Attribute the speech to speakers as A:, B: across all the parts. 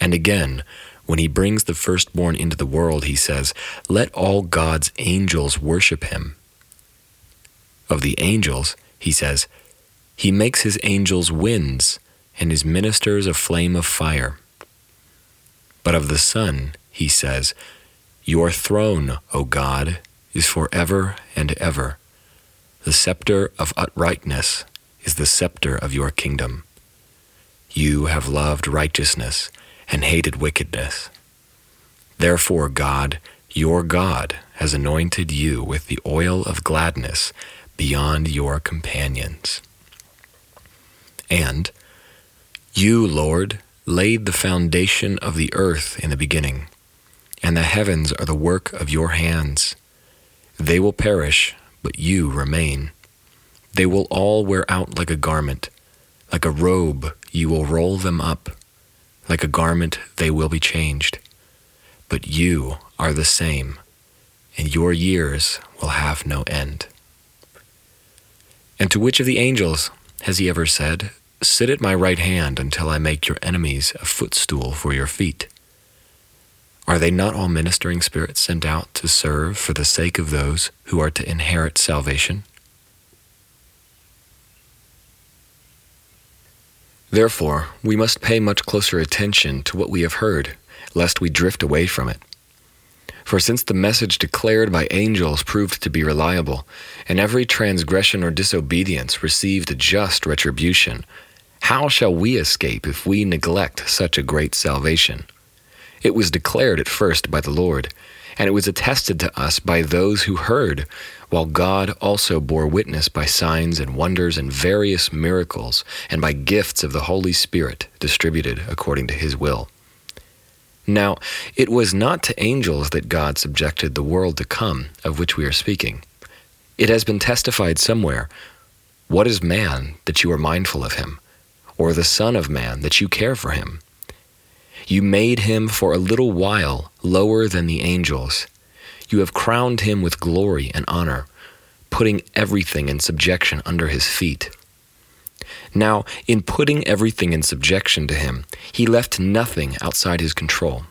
A: And again, when he brings the firstborn into the world, he says, Let all God's angels worship him. Of the angels, he says, He makes his angels winds and his ministers a flame of fire. But of the Son, he says, Your throne, O God, is forever and ever. The scepter of uprightness is the scepter of your kingdom. You have loved righteousness and hated wickedness. Therefore, God, your God, has anointed you with the oil of gladness beyond your companions. And you, Lord, laid the foundation of the earth in the beginning, and the heavens are the work of your hands. They will perish, but you remain. They will all wear out like a garment. Like a robe, you will roll them up. Like a garment, they will be changed. But you are the same, and your years will have no end. And to which of the angels has he ever said, Sit at my right hand until I make your enemies a footstool for your feet? Are they not all ministering spirits sent out to serve for the sake of those who are to inherit salvation? Therefore, we must pay much closer attention to what we have heard, lest we drift away from it. For since the message declared by angels proved to be reliable, and every transgression or disobedience received a just retribution, how shall we escape if we neglect such a great salvation? It was declared at first by the Lord, and it was attested to us by those who heard, while God also bore witness by signs and wonders and various miracles, and by gifts of the Holy Spirit distributed according to his will. Now, it was not to angels that God subjected the world to come, of which we are speaking. It has been testified somewhere What is man that you are mindful of him? Or the Son of Man that you care for him? You made him for a little while lower than the angels you have crowned him with glory and honor, putting everything in subjection under his feet. Now, in putting everything in subjection to him, he left nothing outside his control.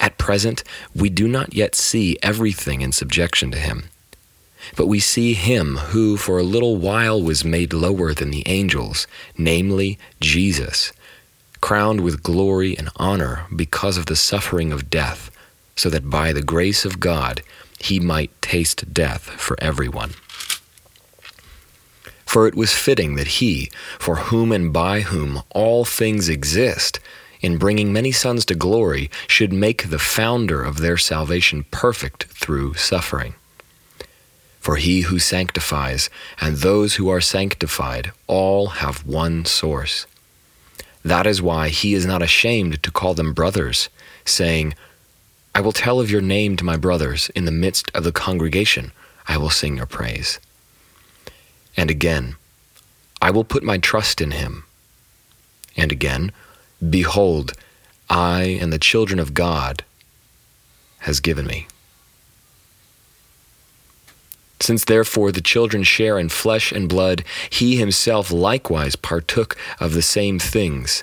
A: At present, we do not yet see everything in subjection to him. But we see him who for a little while was made lower than the angels, namely Jesus, crowned with glory and honor because of the suffering of death so that by the grace of God he might taste death for everyone. For it was fitting that he, for whom and by whom all things exist, in bringing many sons to glory, should make the founder of their salvation perfect through suffering. For he who sanctifies and those who are sanctified all have one source. That is why he is not ashamed to call them brothers, saying, I will tell of your name to my brothers. In the midst of the congregation, I will sing your praise. And again, I will put my trust in him. And again, behold, I and the children of God has given me. Since therefore the children share in flesh and blood, he himself likewise partook of the same things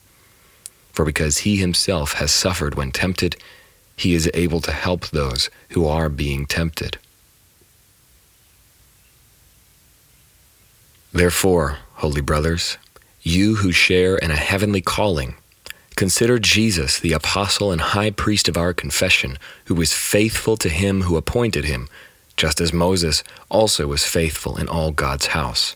A: For because he himself has suffered when tempted, he is able to help those who are being tempted. Therefore, holy brothers, you who share in a heavenly calling, Consider Jesus, the apostle and high priest of our confession, who was faithful to him who appointed him, just as Moses also was faithful in all God's house.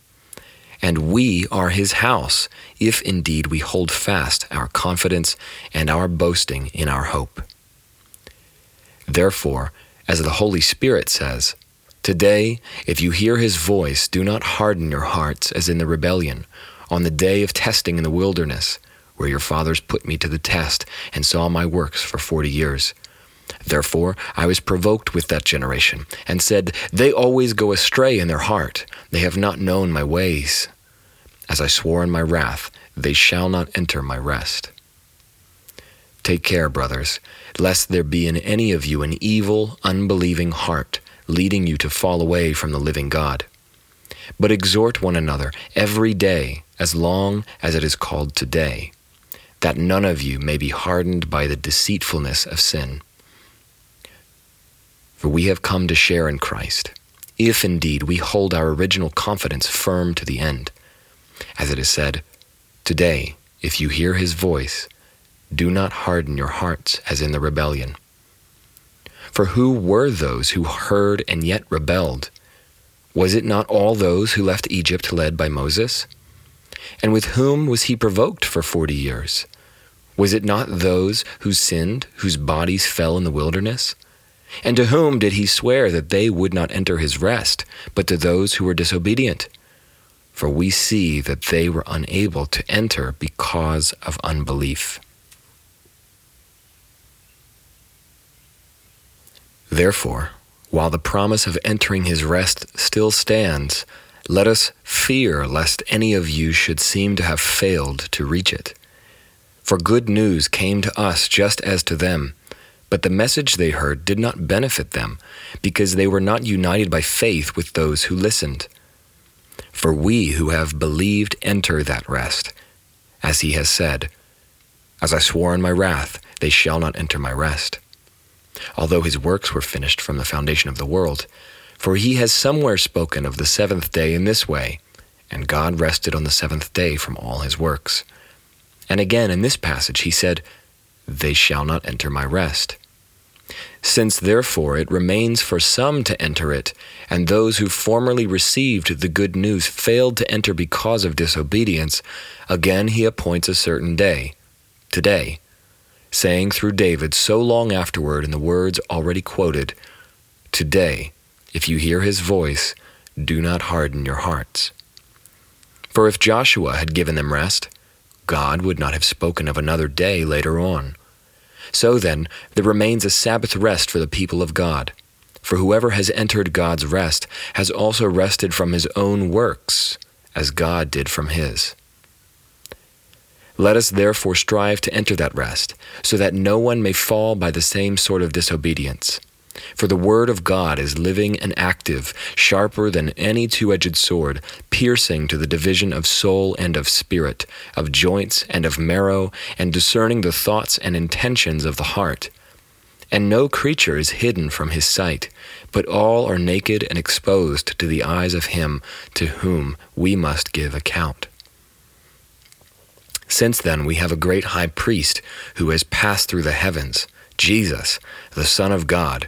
A: And we are his house, if indeed we hold fast our confidence and our boasting in our hope. Therefore, as the Holy Spirit says, Today, if you hear his voice, do not harden your hearts as in the rebellion on the day of testing in the wilderness, where your fathers put me to the test and saw my works for forty years. Therefore I was provoked with that generation, and said, They always go astray in their heart, they have not known my ways. As I swore in my wrath, they shall not enter my rest. Take care, brothers, lest there be in any of you an evil, unbelieving heart, leading you to fall away from the living God. But exhort one another every day, as long as it is called today, that none of you may be hardened by the deceitfulness of sin. For we have come to share in Christ, if indeed we hold our original confidence firm to the end. As it is said, Today, if you hear his voice, do not harden your hearts as in the rebellion. For who were those who heard and yet rebelled? Was it not all those who left Egypt led by Moses? And with whom was he provoked for forty years? Was it not those who sinned, whose bodies fell in the wilderness? And to whom did he swear that they would not enter his rest, but to those who were disobedient? For we see that they were unable to enter because of unbelief. Therefore, while the promise of entering his rest still stands, let us fear lest any of you should seem to have failed to reach it. For good news came to us just as to them, but the message they heard did not benefit them, because they were not united by faith with those who listened. For we who have believed enter that rest, as he has said, As I swore in my wrath, they shall not enter my rest. Although his works were finished from the foundation of the world, for he has somewhere spoken of the seventh day in this way, and God rested on the seventh day from all his works. And again in this passage he said, They shall not enter my rest. Since therefore it remains for some to enter it, and those who formerly received the good news failed to enter because of disobedience, again he appoints a certain day, today, saying through David so long afterward in the words already quoted, Today, if you hear his voice, do not harden your hearts. For if Joshua had given them rest, God would not have spoken of another day later on. So then, there remains a Sabbath rest for the people of God. For whoever has entered God's rest has also rested from his own works, as God did from his. Let us therefore strive to enter that rest, so that no one may fall by the same sort of disobedience. For the word of God is living and active, sharper than any two edged sword, piercing to the division of soul and of spirit, of joints and of marrow, and discerning the thoughts and intentions of the heart. And no creature is hidden from his sight, but all are naked and exposed to the eyes of him to whom we must give account. Since then, we have a great high priest who has passed through the heavens, Jesus, the Son of God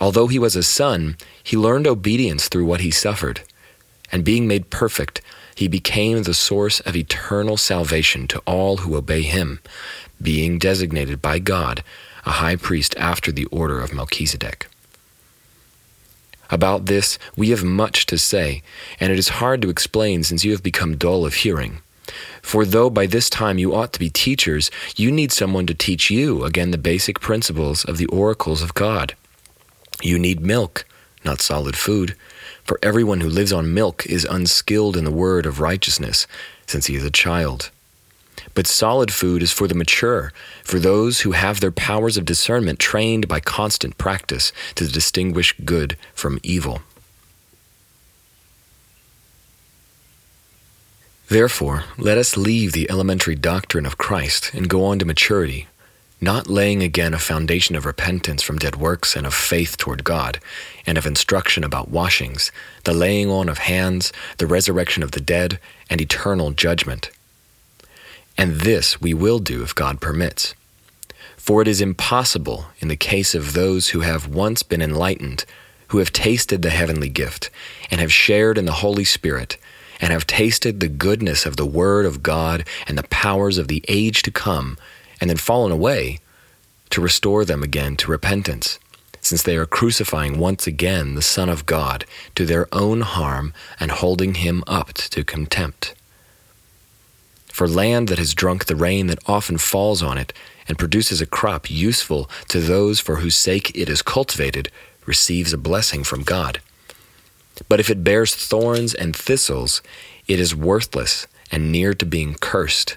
A: Although he was a son, he learned obedience through what he suffered, and being made perfect, he became the source of eternal salvation to all who obey him, being designated by God a high priest after the order of Melchizedek. About this, we have much to say, and it is hard to explain since you have become dull of hearing. For though by this time you ought to be teachers, you need someone to teach you again the basic principles of the oracles of God. You need milk, not solid food, for everyone who lives on milk is unskilled in the word of righteousness, since he is a child. But solid food is for the mature, for those who have their powers of discernment trained by constant practice to distinguish good from evil. Therefore, let us leave the elementary doctrine of Christ and go on to maturity, not laying again a foundation of repentance from dead works and of faith toward God, and of instruction about washings, the laying on of hands, the resurrection of the dead, and eternal judgment. And this we will do if God permits. For it is impossible in the case of those who have once been enlightened, who have tasted the heavenly gift, and have shared in the Holy Spirit, and have tasted the goodness of the Word of God and the powers of the age to come, and then fallen away, to restore them again to repentance, since they are crucifying once again the Son of God to their own harm and holding him up to contempt for land that has drunk the rain that often falls on it and produces a crop useful to those for whose sake it is cultivated, receives a blessing from God. But if it bears thorns and thistles, it is worthless and near to being cursed,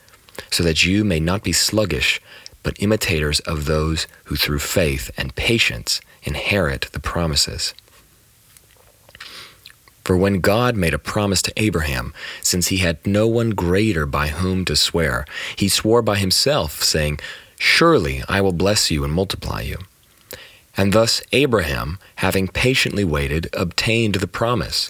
A: so that you may not be sluggish, but imitators of those who through faith and patience inherit the promises. For when God made a promise to Abraham, since he had no one greater by whom to swear, he swore by himself, saying, Surely I will bless you and multiply you. And thus Abraham, having patiently waited, obtained the promise.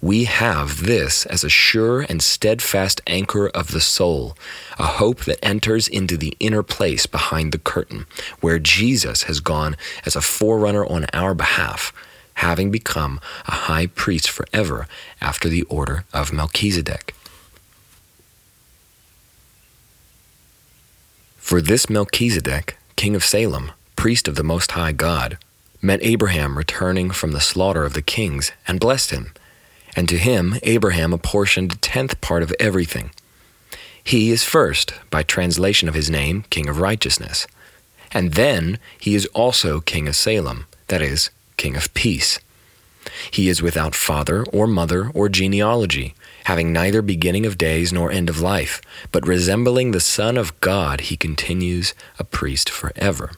A: We have this as a sure and steadfast anchor of the soul, a hope that enters into the inner place behind the curtain, where Jesus has gone as a forerunner on our behalf having become a high priest forever after the order of Melchizedek. For this Melchizedek, king of Salem, priest of the Most High God, met Abraham returning from the slaughter of the kings and blessed him. And to him Abraham apportioned a tenth part of everything. He is first, by translation of his name, King of Righteousness. And then he is also King of Salem, that is, King of Peace. He is without father or mother or genealogy, having neither beginning of days nor end of life, but resembling the Son of God, he continues a priest forever.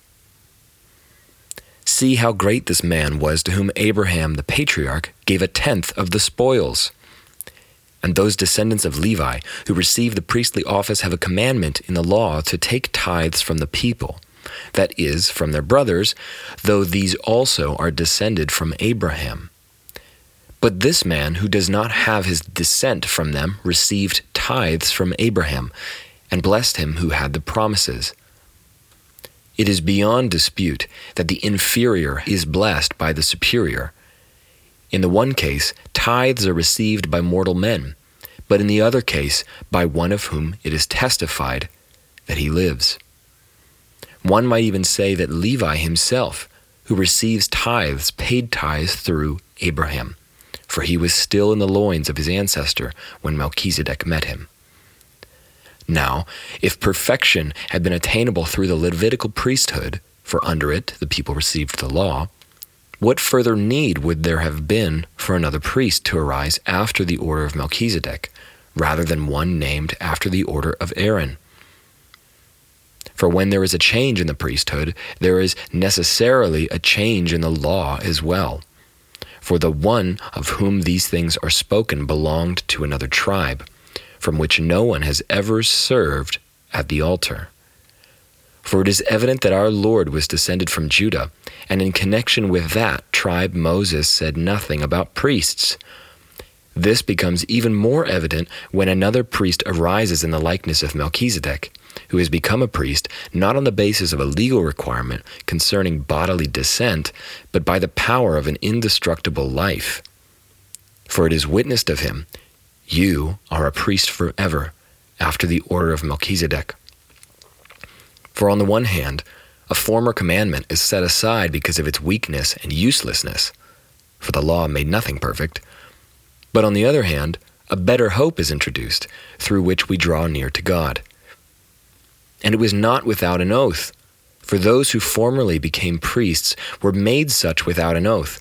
A: See how great this man was to whom Abraham the patriarch gave a tenth of the spoils. And those descendants of Levi who receive the priestly office have a commandment in the law to take tithes from the people, that is, from their brothers, though these also are descended from Abraham. But this man who does not have his descent from them received tithes from Abraham, and blessed him who had the promises. It is beyond dispute that the inferior is blessed by the superior. In the one case, tithes are received by mortal men, but in the other case, by one of whom it is testified that he lives. One might even say that Levi himself, who receives tithes, paid tithes through Abraham, for he was still in the loins of his ancestor when Melchizedek met him. Now, if perfection had been attainable through the Levitical priesthood, for under it the people received the law, what further need would there have been for another priest to arise after the order of Melchizedek, rather than one named after the order of Aaron? For when there is a change in the priesthood, there is necessarily a change in the law as well. For the one of whom these things are spoken belonged to another tribe from which no one has ever served at the altar. For it is evident that our Lord was descended from Judah, and in connection with that tribe, Moses said nothing about priests. This becomes even more evident when another priest arises in the likeness of Melchizedek, who has become a priest not on the basis of a legal requirement concerning bodily descent, but by the power of an indestructible life. For it is witnessed of him you are a priest forever, after the order of Melchizedek. For on the one hand, a former commandment is set aside because of its weakness and uselessness, for the law made nothing perfect. But on the other hand, a better hope is introduced, through which we draw near to God. And it was not without an oath, for those who formerly became priests were made such without an oath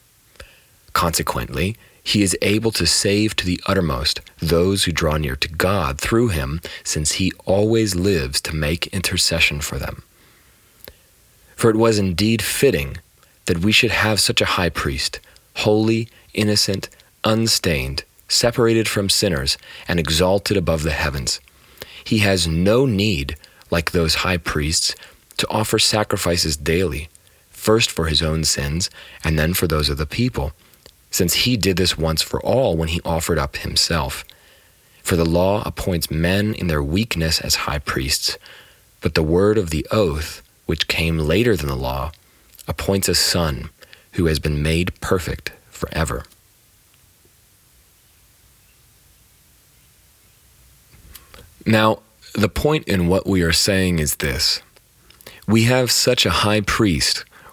A: Consequently, he is able to save to the uttermost those who draw near to God through him, since he always lives to make intercession for them. For it was indeed fitting that we should have such a high priest, holy, innocent, unstained, separated from sinners, and exalted above the heavens. He has no need, like those high priests, to offer sacrifices daily, first for his own sins, and then for those of the people since he did this once for all when he offered up himself. For the law appoints men in their weakness as high priests, but the word of the oath, which came later than the law, appoints a son who has been made perfect forever. Now, the point in what we are saying is this we have such a high priest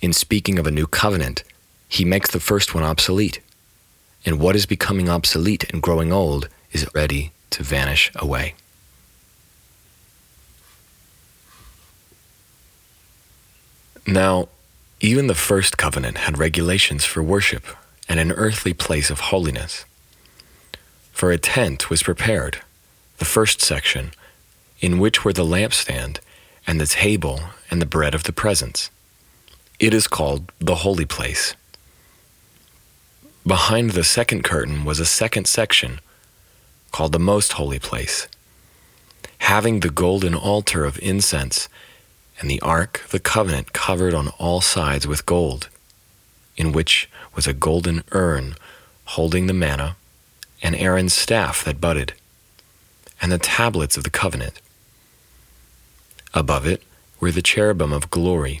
A: In speaking of a new covenant, he makes the first one obsolete and what is becoming obsolete and growing old is ready to vanish away. Now, even the first covenant had regulations for worship and an earthly place of holiness. For a tent was prepared, the first section, in which were the lampstand and the table and the bread of the presence. It is called the holy place. Behind the second curtain was a second section called the Most Holy Place, having the golden altar of incense and the Ark the Covenant covered on all sides with gold, in which was a golden urn holding the manna, and Aaron's staff that budded, and the tablets of the covenant. Above it were the cherubim of glory,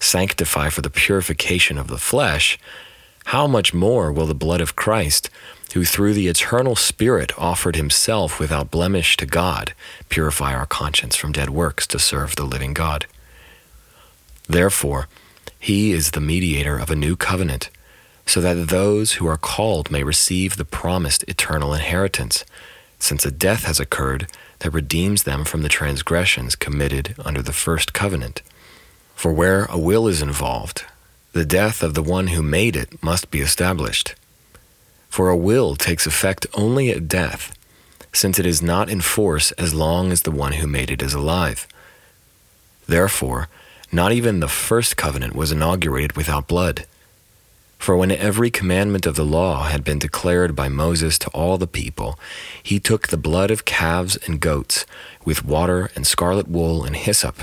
A: sanctify for the purification of the flesh, how much more will the blood of Christ, who through the eternal Spirit offered himself without blemish to God, purify our conscience from dead works to serve the living God? Therefore, he is the mediator of a new covenant, so that those who are called may receive the promised eternal inheritance, since a death has occurred that redeems them from the transgressions committed under the first covenant. For where a will is involved, the death of the one who made it must be established. For a will takes effect only at death, since it is not in force as long as the one who made it is alive. Therefore, not even the first covenant was inaugurated without blood. For when every commandment of the law had been declared by Moses to all the people, he took the blood of calves and goats, with water and scarlet wool and hyssop,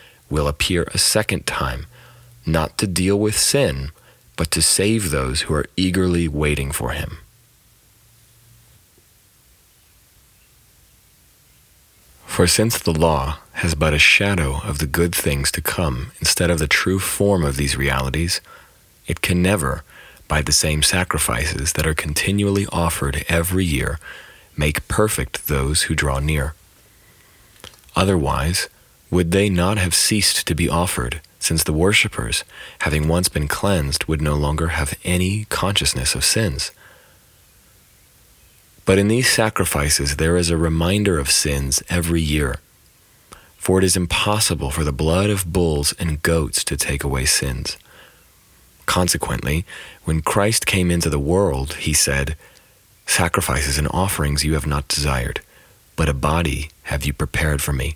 A: will appear a second time, not to deal with sin, but to save those who are eagerly waiting for him. For since the law has but a shadow of the good things to come instead of the true form of these realities, it can never, by the same sacrifices that are continually offered every year, make perfect those who draw near. Otherwise, would they not have ceased to be offered, since the worshippers, having once been cleansed, would no longer have any consciousness of sins? But in these sacrifices there is a reminder of sins every year. For it is impossible for the blood of bulls and goats to take away sins. Consequently, when Christ came into the world, he said, Sacrifices and offerings you have not desired, but a body have you prepared for me.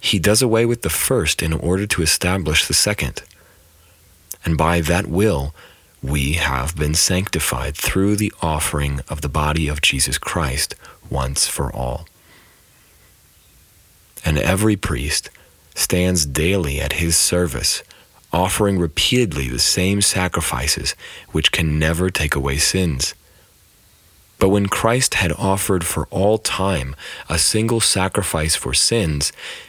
A: He does away with the first in order to establish the second. And by that will, we have been sanctified through the offering of the body of Jesus Christ once for all. And every priest stands daily at his service, offering repeatedly the same sacrifices which can never take away sins. But when Christ had offered for all time a single sacrifice for sins,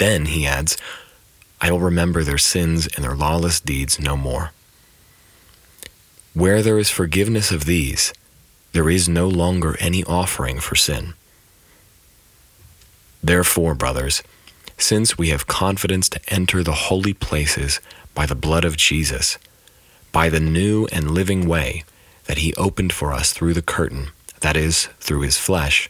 A: Then, he adds, I will remember their sins and their lawless deeds no more. Where there is forgiveness of these, there is no longer any offering for sin. Therefore, brothers, since we have confidence to enter the holy places by the blood of Jesus, by the new and living way that he opened for us through the curtain, that is, through his flesh,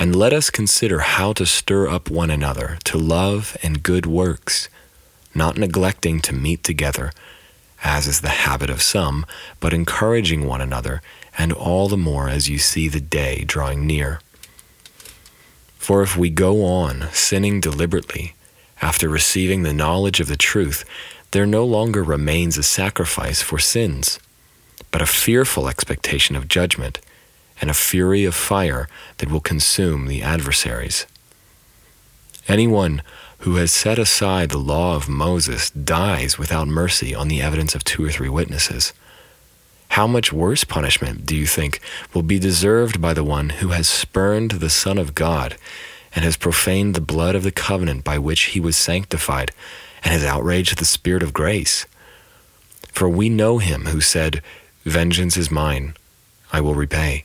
A: And let us consider how to stir up one another to love and good works, not neglecting to meet together, as is the habit of some, but encouraging one another and all the more as you see the day drawing near. For if we go on sinning deliberately, after receiving the knowledge of the truth, there no longer remains a sacrifice for sins, but a fearful expectation of judgment and a fury of fire that will consume the adversaries. Anyone who has set aside the law of Moses dies without mercy on the evidence of two or three witnesses. how much worse punishment do you think will be deserved by the one who has spurned the Son of God and has profaned the blood of the covenant by which he was sanctified and has outraged the Spirit of grace? For we know him who said, Vengeance is mine, I will repay.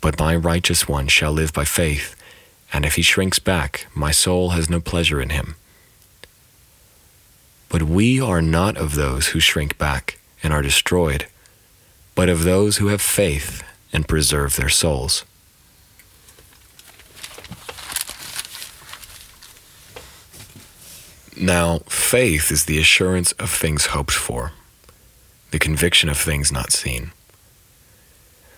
A: But my righteous one shall live by faith, and if he shrinks back, my soul has no pleasure in him. But we are not of those who shrink back and are destroyed but of those who have faith and preserve their souls. Now, faith is the assurance of things hoped for, the conviction of things not seen.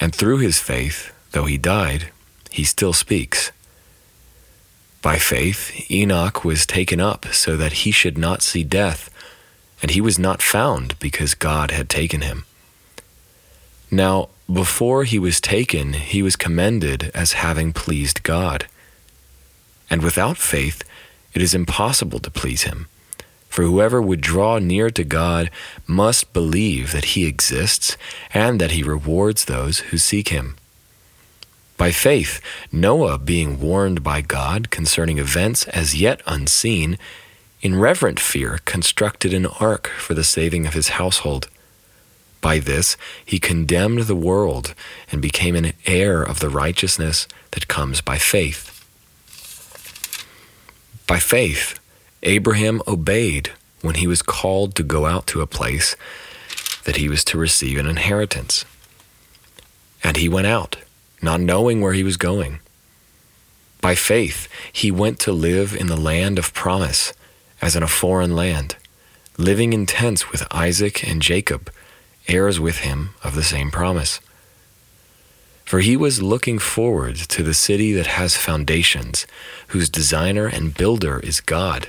A: And through his faith, though he died, he still speaks. By faith, Enoch was taken up so that he should not see death and he was not found because God had taken him. Now, before he was taken, he was commended as having pleased God. And without faith, it is impossible to please him. For whoever would draw near to God must believe that he exists and that he rewards those who seek him. By faith, Noah, being warned by God concerning events as yet unseen, in reverent fear, constructed an ark for the saving of his household. By this, he condemned the world and became an heir of the righteousness that comes by faith. By faith, Abraham obeyed when he was called to go out to a place that he was to receive an inheritance. And he went out, not knowing where he was going. By faith, he went to live in the land of promise as in a foreign land, living in tents with Isaac and Jacob, heirs with him of the same promise. For he was looking forward to the city that has foundations, whose designer and builder is God.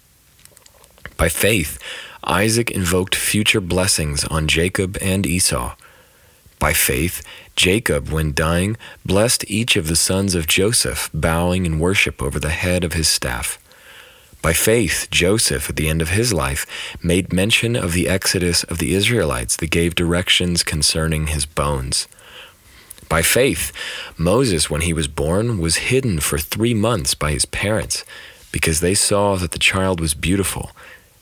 A: By faith, Isaac invoked future blessings on Jacob and Esau. By faith, Jacob, when dying, blessed each of the sons of Joseph, bowing in worship over the head of his staff. By faith, Joseph, at the end of his life, made mention of the exodus of the Israelites that gave directions concerning his bones. By faith, Moses, when he was born, was hidden for three months by his parents, because they saw that the child was beautiful,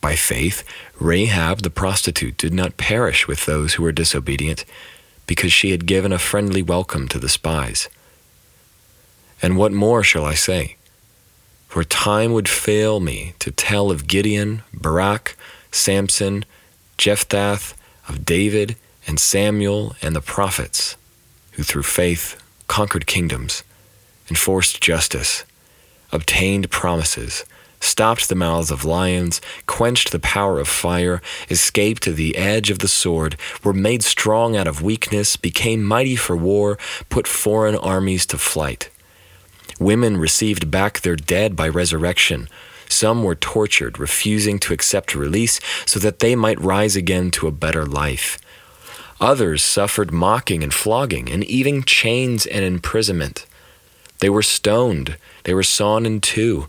A: By faith, Rahab the prostitute did not perish with those who were disobedient because she had given a friendly welcome to the spies. And what more shall I say? For time would fail me to tell of Gideon, Barak, Samson, Jephthah, of David and Samuel and the prophets, who through faith conquered kingdoms, enforced justice, obtained promises, stopped the mouths of lions, quenched the power of fire, escaped to the edge of the sword, were made strong out of weakness, became mighty for war, put foreign armies to flight. Women received back their dead by resurrection. Some were tortured, refusing to accept release so that they might rise again to a better life. Others suffered mocking and flogging, and even chains and imprisonment. They were stoned, they were sawn in two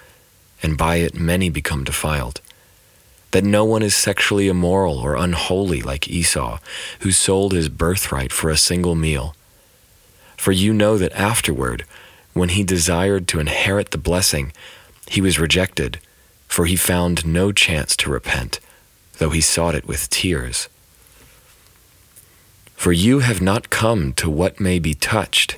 A: and by it many become defiled, that no one is sexually immoral or unholy like Esau, who sold his birthright for a single meal. For you know that afterward, when he desired to inherit the blessing, he was rejected, for he found no chance to repent, though he sought it with tears. For you have not come to what may be touched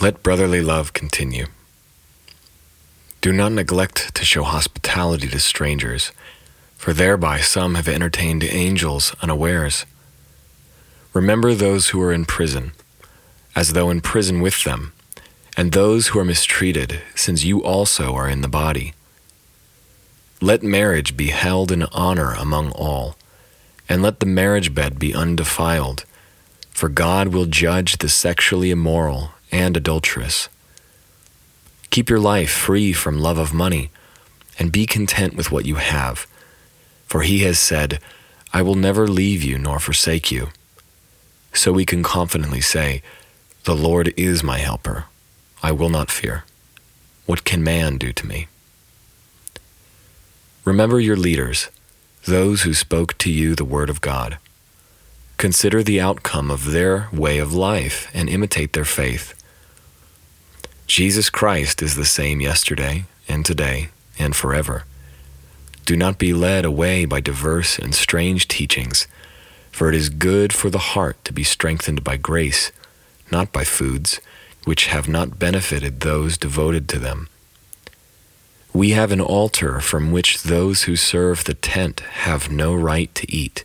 A: Let brotherly love continue. Do not neglect to show hospitality to strangers, for thereby some have entertained angels unawares. Remember those who are in prison, as though in prison with them, and those who are mistreated, since you also are in the body. Let marriage be held in honor among all, and let the marriage bed be undefiled, for God will judge the sexually immoral and adulterous. Keep your life free from love of money, and be content with what you have. For he has said, I will never leave you nor forsake you. So we can confidently say, The Lord is my helper. I will not fear. What can man do to me? Remember your leaders, those who spoke to you the word of God. Consider the outcome of their way of life and imitate their faith. Jesus Christ is the same yesterday and today and forever. Do not be led away by diverse and strange teachings, for it is good for the heart to be strengthened by grace, not by foods, which have not benefited those devoted to them. We have an altar from which those who serve the tent have no right to eat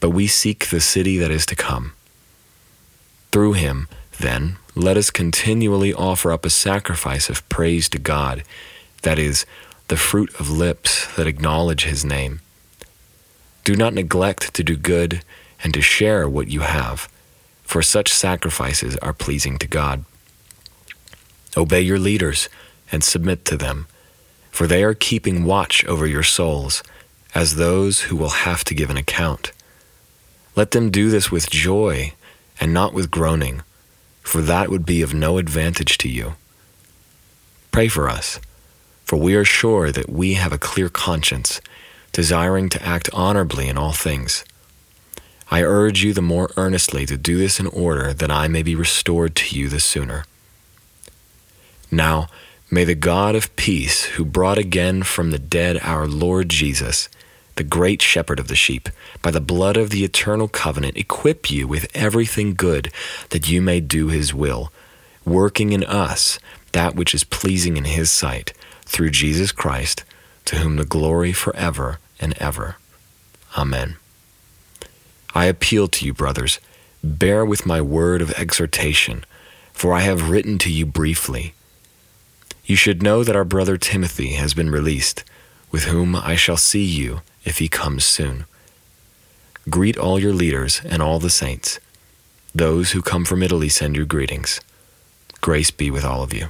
A: but we seek the city that is to come. Through him, then, let us continually offer up a sacrifice of praise to God, that is, the fruit of lips that acknowledge His name. Do not neglect to do good and to share what you have, for such sacrifices are pleasing to God. Obey your leaders and submit to them, for they are keeping watch over your souls, as those who will have to give an account. Let them do this with joy and not with groaning, for that would be of no advantage to you. Pray for us, for we are sure that we have a clear conscience, desiring to act honorably in all things. I urge you the more earnestly to do this in order that I may be restored to you the sooner. Now, may the God of peace, who brought again from the dead our Lord Jesus, the great shepherd of the sheep, by the blood of the eternal covenant, equip you with everything good that you may do his will, working in us that which is pleasing in his sight, through Jesus Christ, to whom the glory forever and ever. Amen. I appeal to you, brothers, bear with my word of exhortation, for I have written to you briefly. You should know that our brother Timothy has been released, with whom I shall see you if he comes soon. Greet all your leaders and all the saints. Those who come from Italy send you greetings. Grace be with all of you.